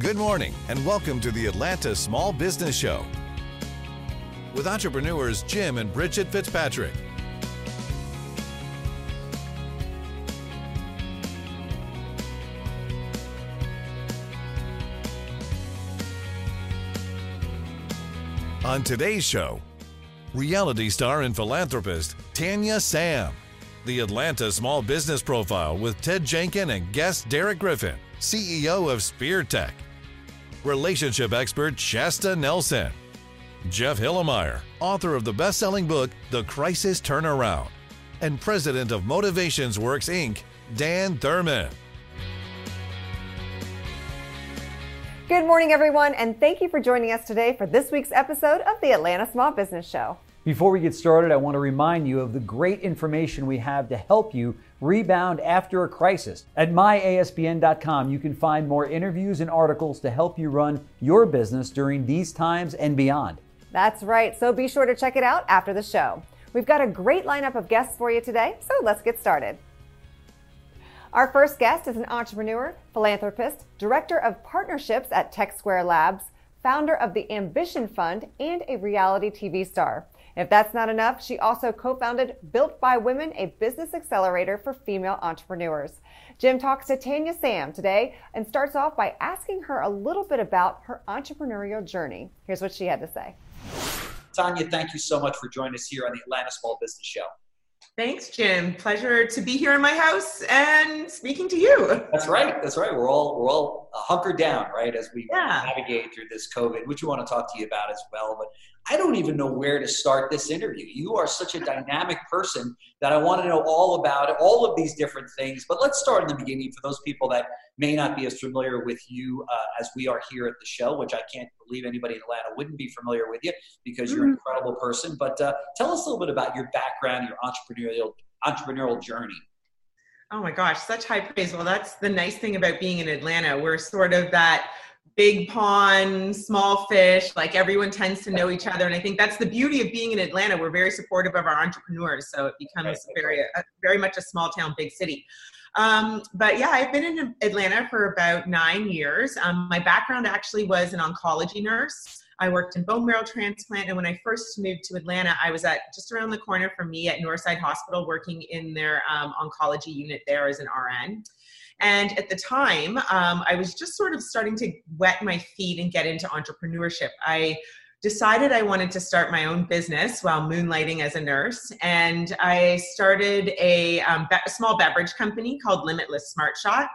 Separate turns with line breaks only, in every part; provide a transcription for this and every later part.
Good morning and welcome to the Atlanta Small Business Show with entrepreneurs Jim and Bridget Fitzpatrick. On today's show, reality star and philanthropist Tanya Sam, the Atlanta Small Business Profile with Ted Jenkin and guest Derek Griffin, CEO of Speartek, relationship expert Shasta Nelson, Jeff Hilimire, author of the best selling book The Crisis Turnaround, and president of Motivations Works Inc., Dan Thurmon.
Good morning, everyone, and thank you for joining us today for this week's episode of the Atlanta Small Business Show.
Before we get started, I want to remind you of the great information we have to help you rebound after a crisis. At myasbn.com, you can find more interviews and articles to help you run your business during these times and beyond.
That's right, so be sure to check it out after the show. We've got a great lineup of guests for you today, so let's get started. Our first guest is an entrepreneur, philanthropist, director of partnerships at Tech Square Labs, founder of the Ambition Fund, and a reality TV star. If that's not enough, she also co founded Built by Women, a business accelerator for female entrepreneurs. Jim talks to Tanya Sam today and starts off by asking her a little bit about her entrepreneurial journey. Here's what she had to say.
Tanya, thank you so much for joining us here on the Atlanta Small Business Show.
Thanks, Jim. Pleasure to be here in my house and speaking to you.
That's right. That's right. We're all we're all hunkered down, right, as we yeah. navigate through this COVID, which we want to talk to you about as well. But I don't even know where to start this interview. You are such a dynamic person that I want to know all about all of these different things. But let's start in the beginning for those people that may not be as familiar with you uh, as we are here at the show, which I can't believe anybody in Atlanta wouldn't be familiar with you because you're an mm-hmm. incredible person. But uh, tell us a little bit about your background, your entrepreneurial entrepreneurial journey.
Oh my gosh, such high praise. Well, that's the nice thing about being in Atlanta. We're sort of that big pond, small fish, like everyone tends to know each other. And I think that's the beauty of being in Atlanta. We're very supportive of our entrepreneurs. So it becomes very, uh, very much a small town, big city. Um, but yeah, I've been in Atlanta for about nine years. Um, my background actually was an oncology nurse. I worked in bone marrow transplant. And when I first moved to Atlanta, I was at just around the corner from me at Northside Hospital working in their um, oncology unit there as an RN. And at the time, um, I was just sort of starting to wet my feet and get into entrepreneurship. I decided I wanted to start my own business while moonlighting as a nurse. And I started a, um, be- small beverage company called Limitless Smart Shot.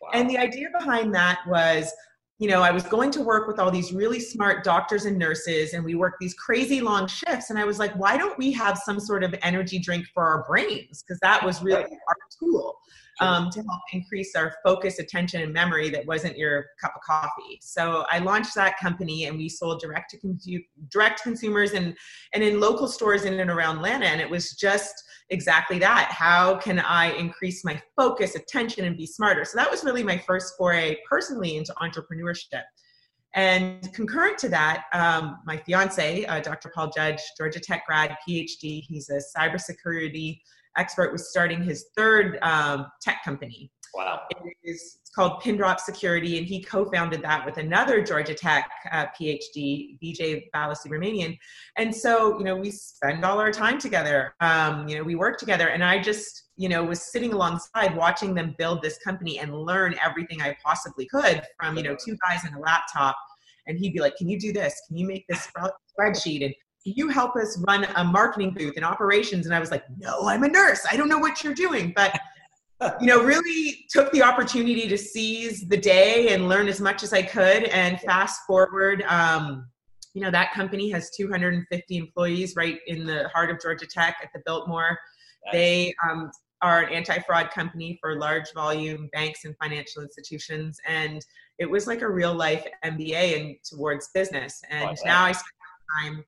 Wow. And the idea behind that was you know, I was going to work with all these really smart doctors and nurses, and we worked these crazy long shifts. And I was like, why don't we have some sort of energy drink for our brains? Because that was really our tool um, to help increase our focus, attention, and memory that wasn't your cup of coffee. So I launched that company and we sold direct to direct consumers and, and in local stores in and around Atlanta. And it was just exactly that. How can I increase my focus, attention, and be smarter? So that was really my first foray personally into entrepreneurship. And concurrent to that, um, my fiance, uh, Dr. Paul Judge, Georgia Tech grad, PhD, he's a cybersecurity expert was starting his third um, tech company.
Wow.
It is, it's called Pindrop Security, and he co-founded that with another Georgia Tech uh, PhD, Vijay Balasubramaniyan. And so, you know, we spend all our time together. Um, you know, we work together, and I just, you know, was sitting alongside watching them build this company and learn everything I possibly could from, you know, two guys and a laptop. And he'd be like, "Can you do this? Can you make this spreadsheet?" And can you help us run a marketing booth and operations? And I was like, no, I'm a nurse. I don't know what you're doing. But, you know, really took the opportunity to seize the day and learn as much as I could. And fast forward, um, you know, that company has 250 employees right in the heart of Georgia Tech at the Biltmore. Nice. They um, are an anti-fraud company for large volume banks and financial institutions. And it was like a real life MBA and towards business. And oh, now I spend time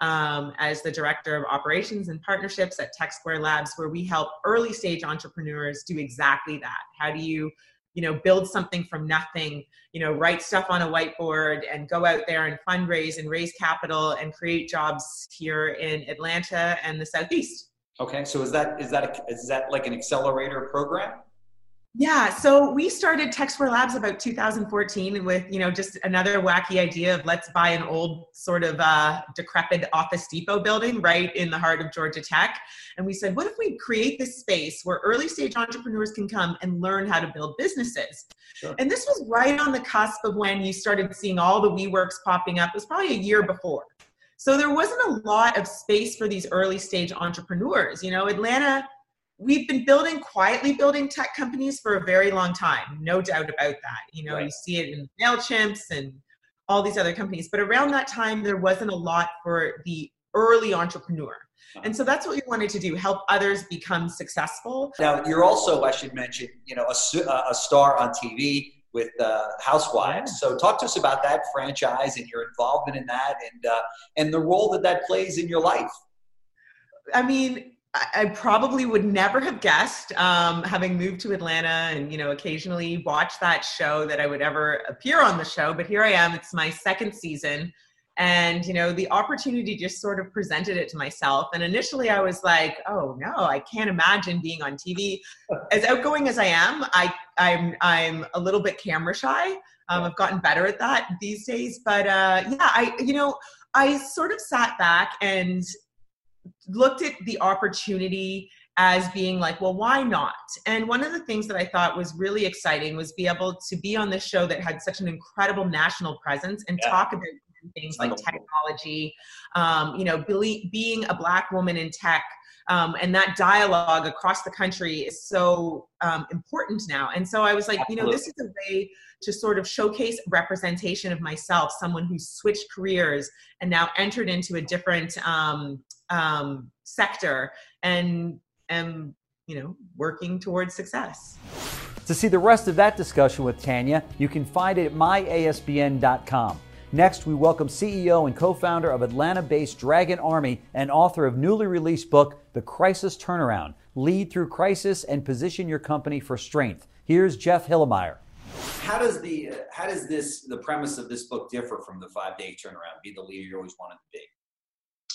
um, as the director of operations and partnerships at Tech Square Labs, where we help early stage entrepreneurs do exactly that. How do you, you know, build something from nothing? You know, write stuff on a whiteboard and go out there and fundraise and raise capital and create jobs here in Atlanta and the Southeast.
Okay, so is that is that a, is that like an accelerator program?
Yeah, so we started Tech Square Labs about 2014 with, you know, just another wacky idea of let's buy an old sort of uh, decrepit Office Depot building right in the heart of Georgia Tech. And we said, what if we create this space where early stage entrepreneurs can come and learn how to build businesses? Sure. And this was right on the cusp of when you started seeing all the WeWorks popping up. It was probably a year before. So there wasn't a lot of space for these early stage entrepreneurs. You know, Atlanta we've been building quietly building tech companies for a very long time no doubt about that. You know right. you see it in mailchimps and all these other companies but around that time there wasn't a lot for the early entrepreneur. And so that's what we wanted to do help others become successful.
Now you're also i should mention you know a, a star on tv with uh, housewives. So talk to us about that franchise and your involvement in that and uh, and the role that that plays in your life.
I mean I probably would never have guessed, um, having moved to Atlanta and you know occasionally watch that show, that I would ever appear on the show. But here I am; it's my second season, and you know the opportunity just sort of presented it to myself. And initially, I was like, "Oh no, I can't imagine being on TV." As outgoing as I am, I I'm I'm a little bit camera shy. Um, I've gotten better at that these days, but uh, yeah, I you know I sort of sat back and looked at the opportunity as being like, well, why not? And one of the things that I thought was really exciting was be able to be on this show that had such an incredible national presence and yeah. talk about things like technology, um, you know, be, being a black woman in tech. Um, and that dialogue across the country is so um, important now. And so I was like, Absolutely. you know, this is a way to sort of showcase representation of myself, someone who switched careers and now entered into a different um, um, sector and am you know working towards success.
To see the rest of that discussion with Tanya, you can find it at myasbn.com. Next, we welcome CEO and co founder of Atlanta based Dragon Army and author of newly released book, The Crisis Turnaround Lead Through Crisis and Position Your Company for Strength. Here's Jeff Hilimire.
How does the how does this the premise of this book differ from the five day turnaround? Be the leader you always wanted to be.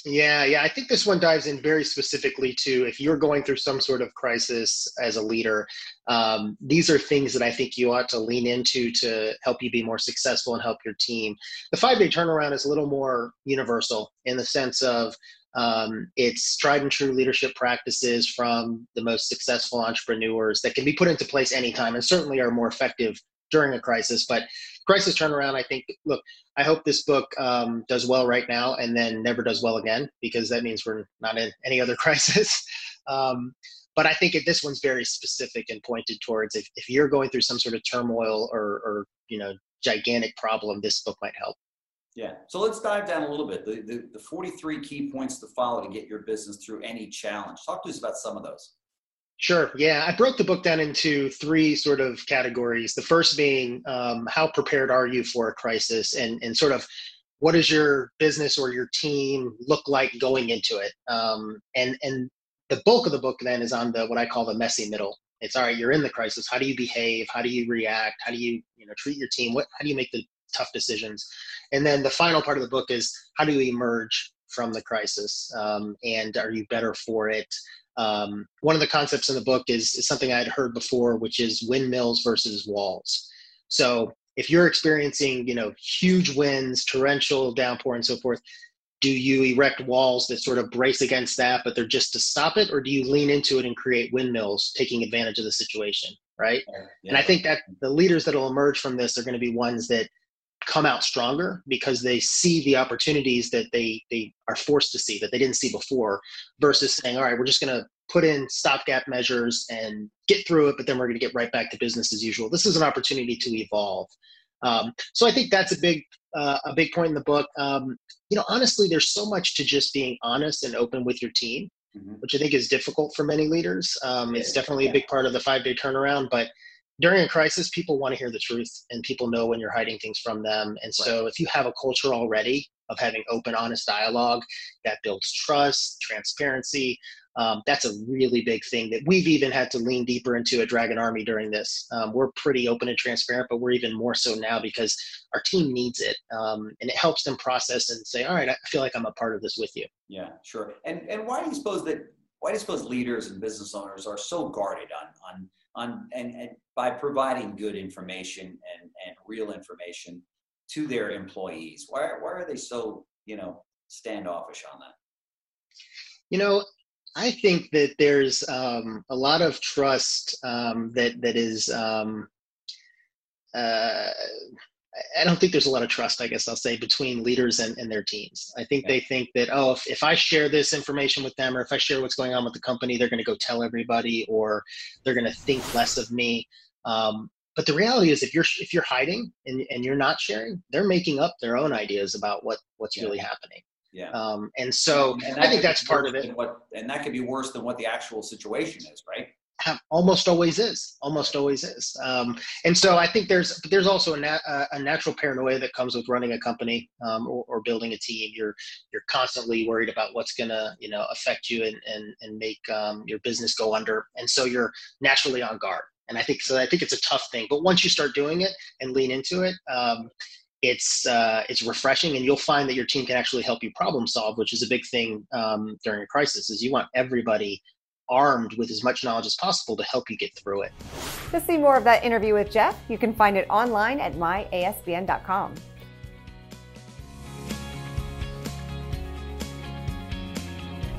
Yeah, yeah. I think this one dives in very specifically to if you're going through some sort of crisis as a leader, um, these are things that I think you ought to lean into to help you be more successful and help your team. The five day turnaround is a little more universal in the sense of um, it's tried and true leadership practices from the most successful entrepreneurs that can be put into place anytime and certainly are more effective during a crisis. But crisis turnaround, I think, look, I hope this book um, does well right now and then never does well again because that means we're not in any other crisis. um, but I think this one's very specific and pointed towards if, if you're going through some sort of turmoil or, or you know gigantic problem, this book might help.
Yeah. So let's dive down a little bit. The, the, the 43 key points to follow to get your business through any challenge. Talk to us about some of those.
Sure. Yeah, I broke the book down into three sort of categories. The first being um, how prepared are you for a crisis, and and sort of what does your business or your team look like going into it. Um, and and the bulk of the book then is on the what I call the messy middle. It's all right. You're in the crisis. How do you behave? How do you react? How do you you know treat your team? What how do you make the tough decisions? And then the final part of the book is how do you emerge from the crisis? Um, and are you better for it? Um, one of the concepts in the book is, is something I had heard before, which is windmills versus walls. So if you're experiencing, you know, huge winds, torrential downpour, and so forth, do you erect walls that sort of brace against that, but they're just to stop it, or do you lean into it and create windmills, taking advantage of the situation, right? Yeah. And I think that the leaders that will emerge from this are going to be ones that come out stronger because they see the opportunities that they they are forced to see that they didn't see before versus saying all right we're just going to put in stopgap measures and get through it but then we're going to get right back to business as usual. This is an opportunity to evolve. Um, so i think that's a big uh, a big point in the book. Um, you know honestly there's so much to just being honest and open with your team mm-hmm. which i think is difficult for many leaders. Um, it's definitely a big part of the five day turnaround but during a crisis, people want to hear the truth and people know when you're hiding things from them. And so right. if you have a culture already of having open, honest dialogue that builds trust, transparency, um, that's a really big thing that we've even had to lean deeper into at Dragon Army during this. Um, we're pretty open and transparent, but we're even more so now because our team needs it, um, and it helps them process and say, "All right, I feel like I'm a part of this with you."
Yeah, sure. And and why do you suppose that? Why do you suppose leaders and business owners are so guarded on on on and, and by providing good information and, and real information to their employees? Why, why are they so, you know, standoffish on that?
You know, I think that there's um, a lot of trust um, that that is. Um, uh, I don't think there's a lot of trust, I guess I'll say, between leaders and, and their teams. I think they think that, oh, if, if I share this information with them or if I share what's going on with the company, they're going to go tell everybody or they're going to think less of me. Um, but the reality is if you're if you're hiding and, and you're not sharing, they're making up their own ideas about what what's yeah. really happening.
Yeah.
Um, and so and I think that's part of it.
What, and that could be worse than what the actual situation is, right?
Almost always is almost always is. Um, and so i think there's but there's also a, nat- a natural paranoia that comes with running a company um, or, or, building a team. You're you're constantly worried about what's going to you know affect you and and, and make um, your business go under. And so you're naturally on guard. And i think so i think it's a tough thing. But once you start doing it and lean into it um, it's uh, it's refreshing and you'll find that your team can actually help you problem solve which is a big thing um, during a crisis is you want everybody armed with as much knowledge as possible to help you get through it.
To see more of that interview with Jeff, you can find it online at myasbn.com.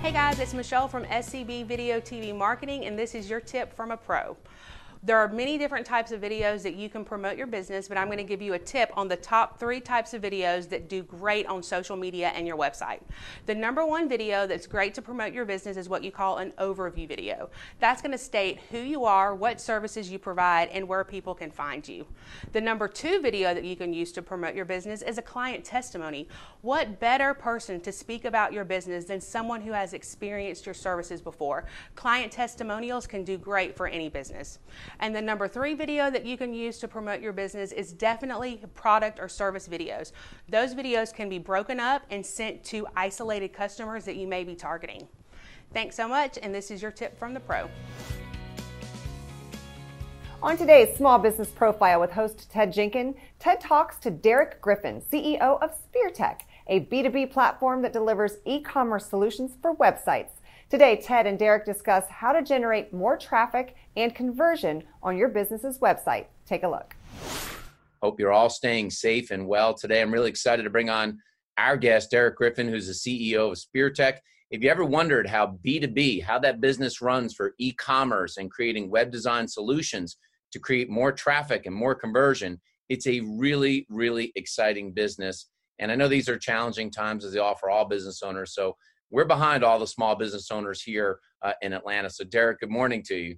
Hey guys, it's Michelle from SCB Video TV Marketing, and this is your tip from a pro. There are many different types of videos that you can promote your business, but I'm going to give you a tip on the top three types of videos that do great on social media and your website. The number one video that's great to promote your business is what you call an overview video. That's going to state who you are, what services you provide, and where people can find you. The number two video that you can use to promote your business is a client testimony. What better person to speak about your business than someone who has experienced your services before? Client testimonials can do great for any business. And the number three video that you can use to promote your business is definitely product or service videos. Those videos can be broken up and sent to isolated customers that you may be targeting. Thanks so much, and this is your tip from the pro.
On today's Small Business Profile with host Ted Jenkins, Ted talks to Derek Griffin, CEO of Speartek, a B2B platform that delivers e commerce solutions for websites. Today, Ted and Derek discuss how to generate more traffic and conversion on your business's website. Take a look.
Hope you're all staying safe and well today. I'm really excited to bring on our guest, Derek Griffin, who's the CEO of Speartek. If you ever wondered how B2B, how that business runs for e commerce and creating web design solutions to create more traffic and more conversion, it's a really, really exciting business. And I know these are challenging times as they for all business owners. So we're behind all the small business owners here uh, in Atlanta. So, Derek, good morning to you.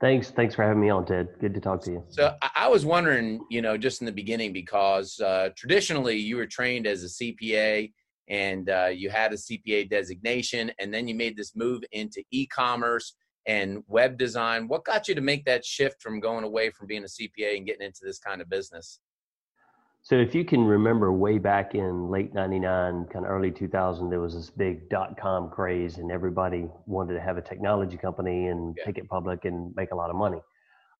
Thanks. Thanks for having me on, Ted. Good to talk to you.
So, I was wondering, you know, just in the beginning, because uh, traditionally you were trained as a CPA and uh, you had a CPA designation, and then you made this move into e commerce and web design. What got you to make that shift from going away from being a CPA and getting into this kind of business?
So if you can remember way back in late 99, kind of early 2000, there was this big dot com craze and everybody wanted to have a technology company and yeah. take it public and make a lot of money.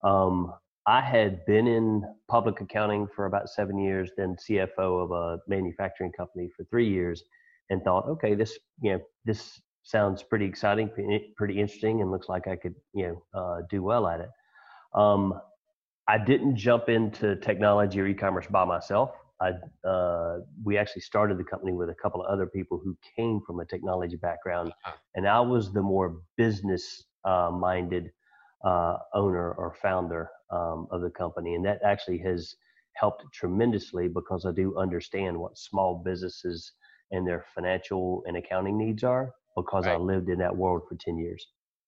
Um, I had been in public accounting for about seven years, then CFO of a manufacturing company for three years, and thought, okay, this you know this sounds pretty exciting, pretty interesting, and looks like I could you know uh, do well at it. Um, I didn't jump into technology or e-commerce by myself. I, uh, we actually started the company with a couple of other people who came from a technology background, uh-huh. and I was the more business-minded uh, uh, owner or founder um, of the company, and that actually has helped tremendously because I do understand what small businesses and their financial and accounting needs are because right. I lived in that world for ten years.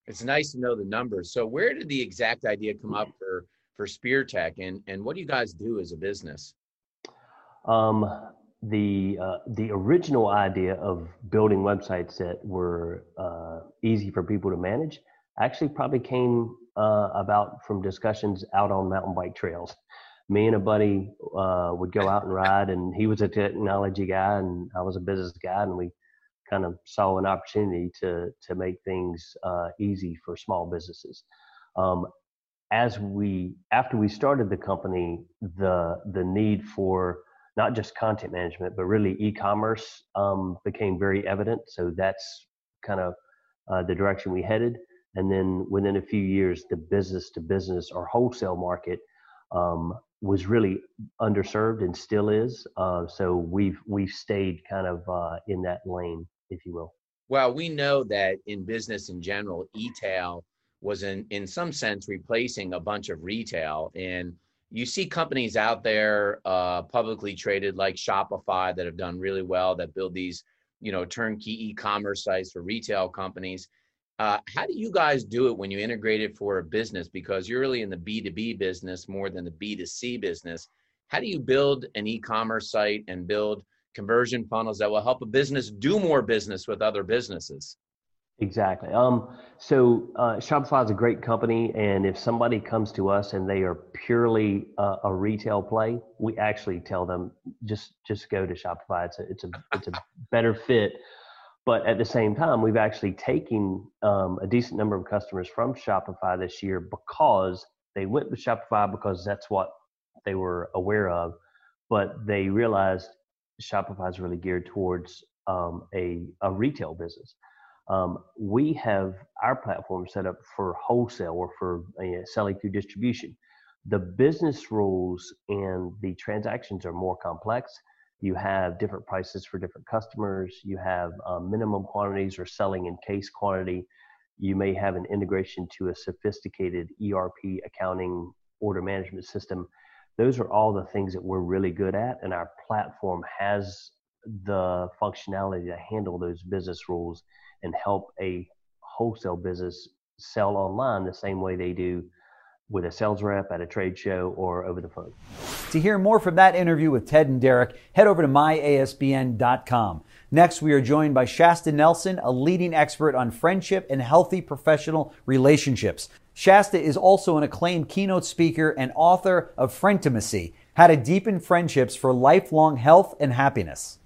It's nice to know the numbers. So, where did the exact idea come up for for Speartek, and and what do you guys do as a business?
Um, the uh, the original idea of building websites that were uh, easy for people to manage actually probably came uh, about from discussions out on mountain bike trails. Me and a buddy uh, would go out and ride, and he was a technology guy, and I was a business guy, and we kind of saw an opportunity to to make things uh, easy for small businesses. Um, as we after we started the company, the the need for not just content management but really e-commerce um, became very evident. So that's kind of uh, the direction we headed. And then within a few years, the business to business or wholesale market um, was really underserved and still is. Uh, so we've we've stayed kind of uh, in that lane, if you will.
Well, we know that in business in general, e-tail was in in some sense replacing a bunch of retail, and you see companies out there uh, publicly traded like Shopify that have done really well that build these you know turnkey e-commerce sites for retail companies. Uh, how do you guys do it when you integrate it for a business? Because you're really in the b2b business more than the b2c business. How do you build an e-commerce site and build conversion funnels that will help a business do more business with other businesses
Exactly. Um, so uh, Shopify is a great company, and if somebody comes to us and they are purely uh, a retail play, we actually tell them just just go to Shopify. It's a it's a it's a better fit. But at the same time, we've actually taken um, a decent number of customers from Shopify this year because they went with Shopify because that's what they were aware of, but they realized Shopify is really geared towards um, a a retail business. Um, we have our platform set up for wholesale or for uh, selling through distribution. The business rules and the transactions are more complex. You have different prices for different customers. You have um, minimum quantities or selling in case quantity. You may have an integration to a sophisticated ERP accounting order management system. Those are all the things that we're really good at, and our platform has the functionality to handle those business rules and help a wholesale business sell online the same way they do with a sales rep at a trade show or over the phone.
To hear more from that interview with Ted and Derek, head over to myasbn.com. Next, we are joined by Shasta Nelson, a leading expert on friendship and healthy professional relationships. Shasta is also an acclaimed keynote speaker and author of Frientimacy, How to Deepen Friendships for Lifelong Health and Happiness.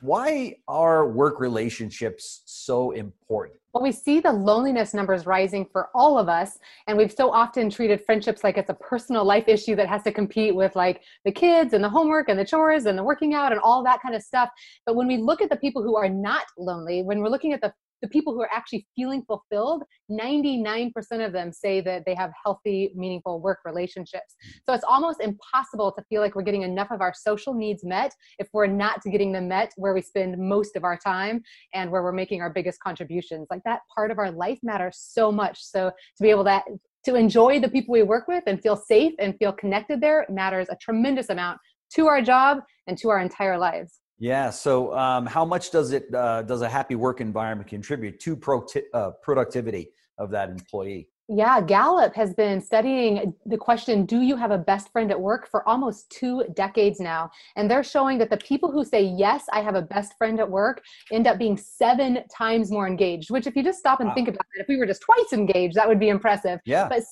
Why are work relationships so important?
Well, we see the loneliness numbers rising for all of us, and we've so often treated friendships like it's a personal life issue that has to compete with like the kids and the homework and the chores and the working out and all that kind of stuff. But when we look at the people who are not lonely, when we're looking at the the people who are actually feeling fulfilled 99% of them say that they have healthy meaningful work relationships. So it's almost impossible to feel like we're getting enough of our social needs met if we're not getting them met where we spend most of our time and where we're making our biggest contributions. Like that part of our life matters so much. So to be able to to enjoy the people we work with and feel safe and feel connected there matters a tremendous amount to our job and to our entire lives
yeah. So, um, how much does it uh, does a happy work environment contribute to pro- uh, productivity of that employee?
Yeah, Gallup has been studying the question, do you have a best friend at work for almost two decades now? And they're showing that the people who say, yes, I have a best friend at work, end up being seven times more engaged, which, if you just stop and wow. think about it, if we were just twice engaged, that would be impressive.
Yeah.
But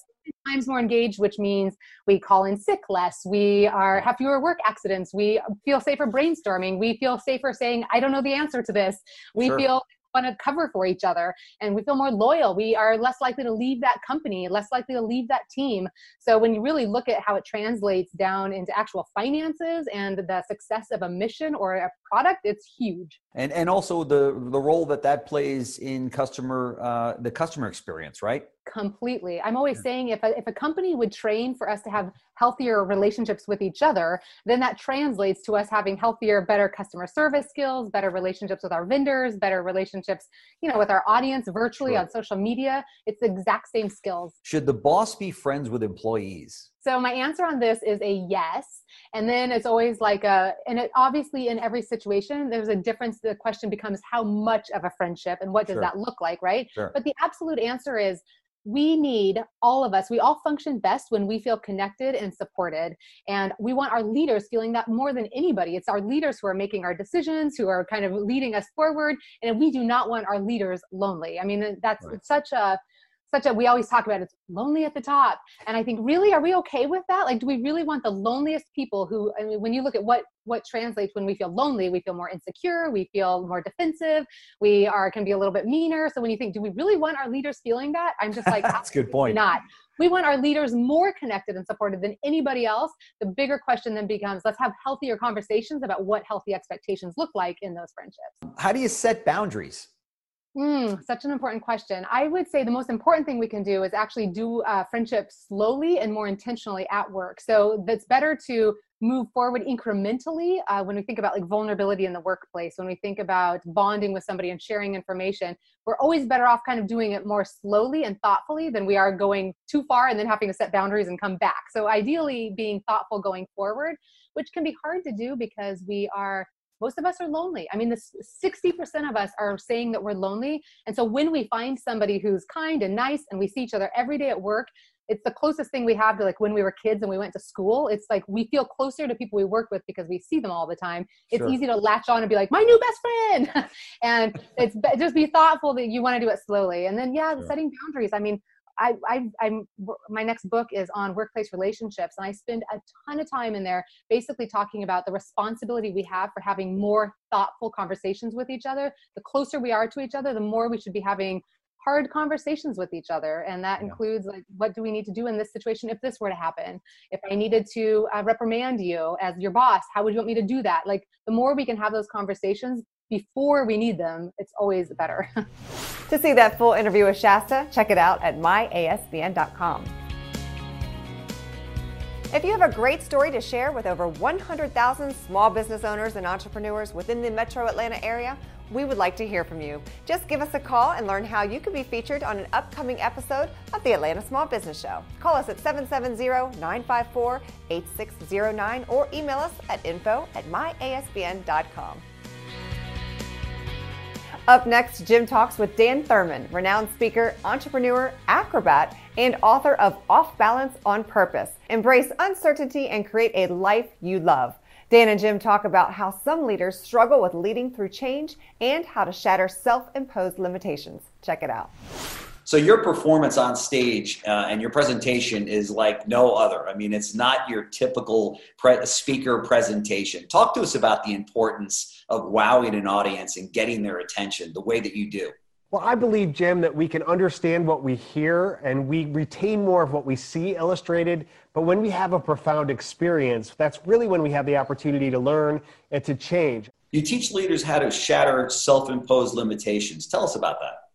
times more engaged, which means we call in sick less, we are have fewer work accidents, we feel safer brainstorming, we feel safer saying, I don't know the answer to this. We sure. feel want to cover for each other and we feel more loyal. We are less likely to leave that company less likely to leave that team. So when you really look at how it translates down into actual finances and the success of a mission or a product it's huge.
And and also the the role that that plays in customer uh, the customer experience right?
Completely. I'm always saying if a, if a company would train for us to have healthier relationships with each other then that translates to us having healthier better customer service skills better relationships with our vendors better relationships you know with our audience virtually sure. on social media. It's the exact same skills.
Should the boss be friends with employees
so my answer on this is a yes. And then it's always like a, and it obviously in every situation, there's a difference. The question becomes how much of a friendship and what does sure. that look like, right?
Sure.
But the absolute answer is we need all of us we all function best when we feel connected and supported and we want our leaders feeling that more than anybody it's our leaders who are making our decisions who are kind of leading us forward and we do not want our leaders lonely i mean that's right. such a such a we always talk about it's lonely at the top. And i think really are we okay with that? Like do we really want the loneliest people who I mean, when you look at what what translates when we feel lonely we feel more insecure we feel more defensive we are can be a little bit meaner. So when you think do we really want our leaders feeling that? I'm just like
that's a good point.
not. We want our leaders more connected and supported than anybody else. The bigger question then becomes let's have healthier conversations about what healthy expectations look like in those friendships.
How do you set boundaries
Mm, such an important question. I would say the most important thing we can do is actually do uh, friendship slowly and more intentionally at work. So that's better to move forward incrementally uh, when we think about like vulnerability in the workplace when we think about bonding with somebody and sharing information we're always better off kind of doing it more slowly and thoughtfully than we are going too far and then having to set boundaries and come back so ideally being thoughtful going forward which can be hard to do because we are most of us are lonely. I mean, the 60% of us are saying that we're lonely. And so when we find somebody who's kind and nice and we see each other every day at work, it's the closest thing we have to like when we were kids and we went to school. It's like we feel closer to people we work with because we see them all the time. It's sure. easy to latch on and be like, my new best friend. and it's just be thoughtful that you want to do it slowly. And then, yeah, sure. setting boundaries. I mean, I, I, I'm my next book is on workplace relationships, and I spend a ton of time in there, basically talking about the responsibility we have for having more thoughtful conversations with each other. The closer we are to each other, the more we should be having hard conversations with each other and that yeah. includes like what do we need to do in this situation if this were to happen if i needed to uh, reprimand you as your boss how would you want me to do that like the more we can have those conversations before we need them it's always better
to see that full interview with shasta check it out at myasbn.com if you have a great story to share with over 100,000 small business owners and entrepreneurs within the metro Atlanta area, we would like to hear from you. Just give us a call and learn how you could be featured on an upcoming episode of the Atlanta Small Business Show. Call us at 770-954-8609 or email us at info at myasbn.com. Up next, Jim talks with Dan Thurmon, renowned speaker, entrepreneur, acrobat, and author of Off Balance on Purpose. Embrace uncertainty and create a life you love. Dan and Jim talk about how some leaders struggle with leading through change and how to shatter self imposed limitations. Check it out.
So, your performance on stage uh, and your presentation is like no other. I mean, it's not your typical pre- speaker presentation. Talk to us about the importance of wowing an audience and getting their attention the way that you do.
Well, I believe, Jim, that we can understand what we hear and we retain more of what we see illustrated. But when we have a profound experience, that's really when we have the opportunity to learn and to change.
You teach leaders how to shatter self imposed limitations. Tell us about that.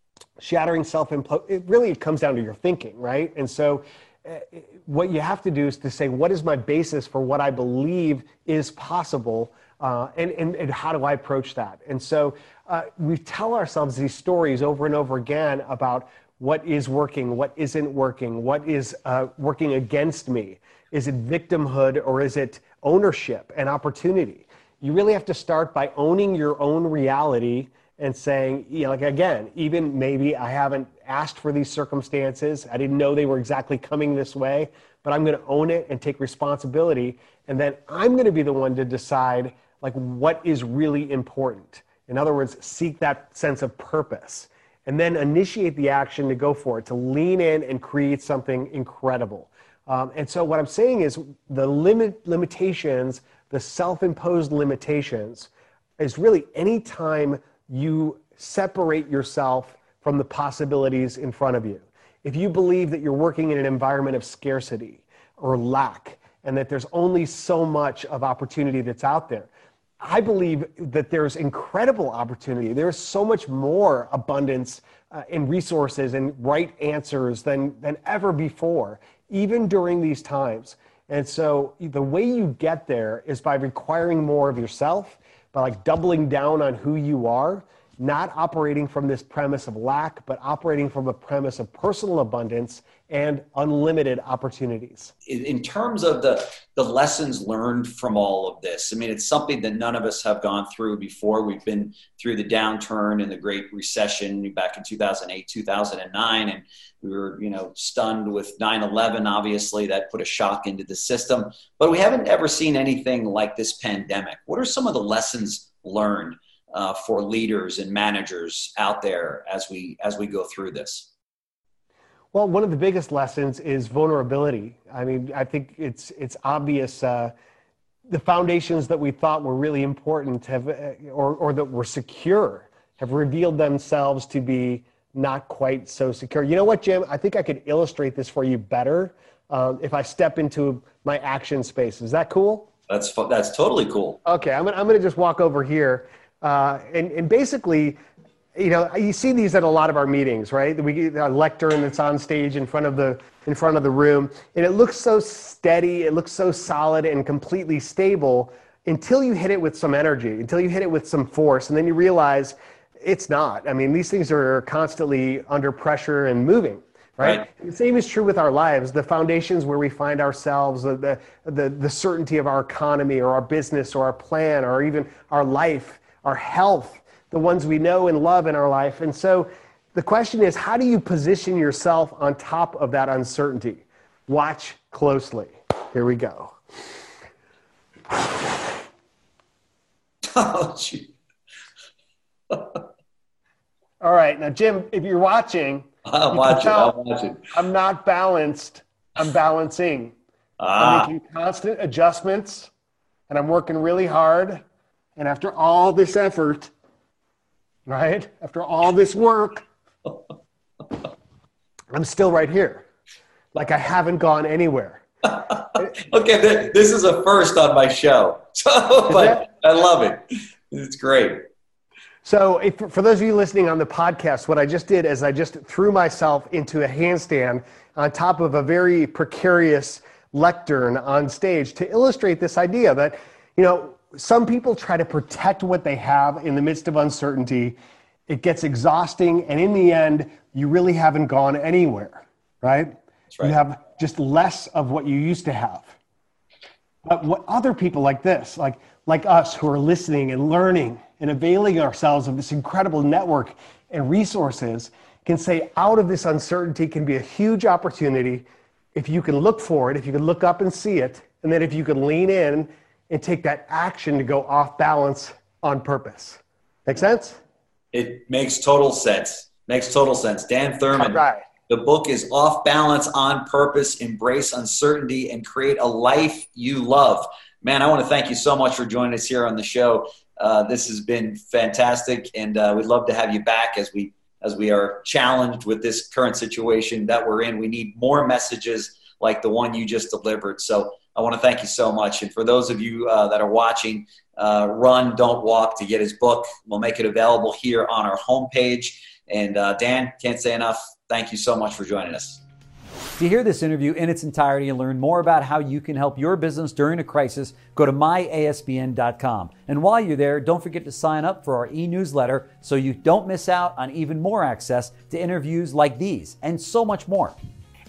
Shattering self imposed, it really comes down to your thinking, right? And so, uh, what you have to do is to say, what is my basis for what I believe is possible? Uh, and, and, and how do I approach that? And so uh, we tell ourselves these stories over and over again about what is working, what isn't working, what is uh, working against me. Is it victimhood or is it ownership and opportunity? You really have to start by owning your own reality and saying, you know, like again, even maybe I haven't asked for these circumstances. I didn't know they were exactly coming this way, but I'm going to own it and take responsibility. And then I'm going to be the one to decide like what is really important. In other words, seek that sense of purpose and then initiate the action to go for it, to lean in and create something incredible. Um, and so, what I'm saying is the limit limitations, the self-imposed limitations, is really any time you separate yourself from the possibilities in front of you. If you believe that you're working in an environment of scarcity or lack, and that there's only so much of opportunity that's out there, I believe that there's incredible opportunity. There's so much more abundance uh, in resources and right answers than, than ever before, even during these times. And so the way you get there is by requiring more of yourself, by like doubling down on who you are, not operating from this premise of lack, but operating from a premise of personal abundance and unlimited opportunities.
In terms of the, the lessons learned from all of this, I mean, it's something that none of us have gone through before. We've been through the downturn and the Great Recession back in 2008, 2009, and we were, you know, stunned with 9/11. Obviously, that put a shock into the system. But we haven't ever seen anything like this pandemic. What are some of the lessons learned uh, for leaders and managers out there as we as we go through this?
Well, one of the biggest lessons is vulnerability. I mean, I think it's it's obvious. Uh, the foundations that we thought were really important have, uh, or or that were secure, have revealed themselves to be not quite so secure. You know what, Jim? I think I could illustrate this for you better um, if I step into my action space. Is that cool?
That's that's totally cool.
Okay, I'm gonna, I'm going to just walk over here, uh, and and basically you know, you see these at a lot of our meetings, right? We get a lectern that's on stage in front of the in front of the room, and it looks so steady, it looks so solid and completely stable until you hit it with some energy, until you hit it with some force, and then you realize it's not. I mean, these things are constantly under pressure and moving. Right? right? The same is true with our lives. The foundations where we find ourselves, the, the, the certainty of our economy or our business or our plan or even our life, our health, the ones we know and love in our life. And so the question is how do you position yourself on top of that uncertainty? Watch closely. Here we go. Oh, gee. All right. Now, Jim, if you're watching,
I'm watching. I'm watching.
I'm not balanced. I'm balancing. Ah. I'm making constant adjustments and I'm working really hard. And after all this effort, right? After all this work, I'm still right here. Like I haven't gone anywhere.
okay, this is a first on my show. So, but I love it. It's great.
So, if, for those of you listening on the podcast, what I just did is I just threw myself into a handstand on top of a very precarious lectern on stage to illustrate this idea that, you know, some people try to protect what they have in the midst of uncertainty. It gets exhausting, and in the end, you really haven't gone anywhere, right? right? You have just less of what you used to have. But what other people like this, like like us who are listening and learning and availing ourselves of this incredible network and resources can say out of this uncertainty can be a huge opportunity if you can look for it, if you can look up and see it, and then if you can lean in and take that action to go off balance on purpose. Make sense?
It makes total sense. Makes total sense. Dan Thurmon. Right. The book is Off Balance on Purpose Embrace Uncertainty and Create a Life You Love man, I want to thank you so much for joining us here on the show. Uh, this has been fantastic, and uh, we'd love to have you back as we as we are challenged with this current situation that we're in. We need more messages like the one you just delivered. So I want to thank you so much. And for those of you uh, that are watching, uh, run, don't walk to get his book. We'll make it available here on our homepage. And uh, Dan, can't say enough. Thank you so much for joining us.
To hear this interview in its entirety and learn more about how you can help your business during a crisis, go to myasbn.com. And while you're there, don't forget to sign up for our e newsletter so you don't miss out on even more access to interviews like these and so much more.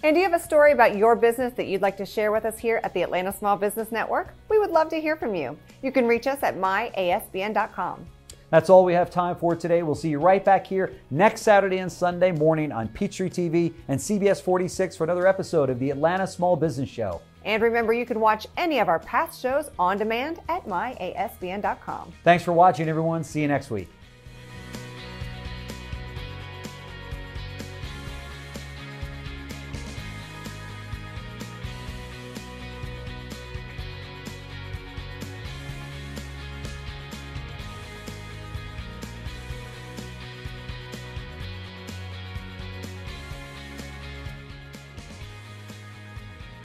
And do you have a story about your business that you'd like to share with us here at the Atlanta Small Business Network? We would love to hear from you. You can reach us at myasbn.com.
That's all we have time for today. We'll see you right back here next Saturday and Sunday morning on Peachtree TV and CBS 46 for another episode of the Atlanta Small Business Show.
And remember, you can watch any of our past shows on demand at myasbn.com.
Thanks for watching, everyone. See you next week.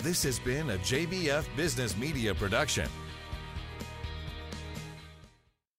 This has been a JBF Business Media production.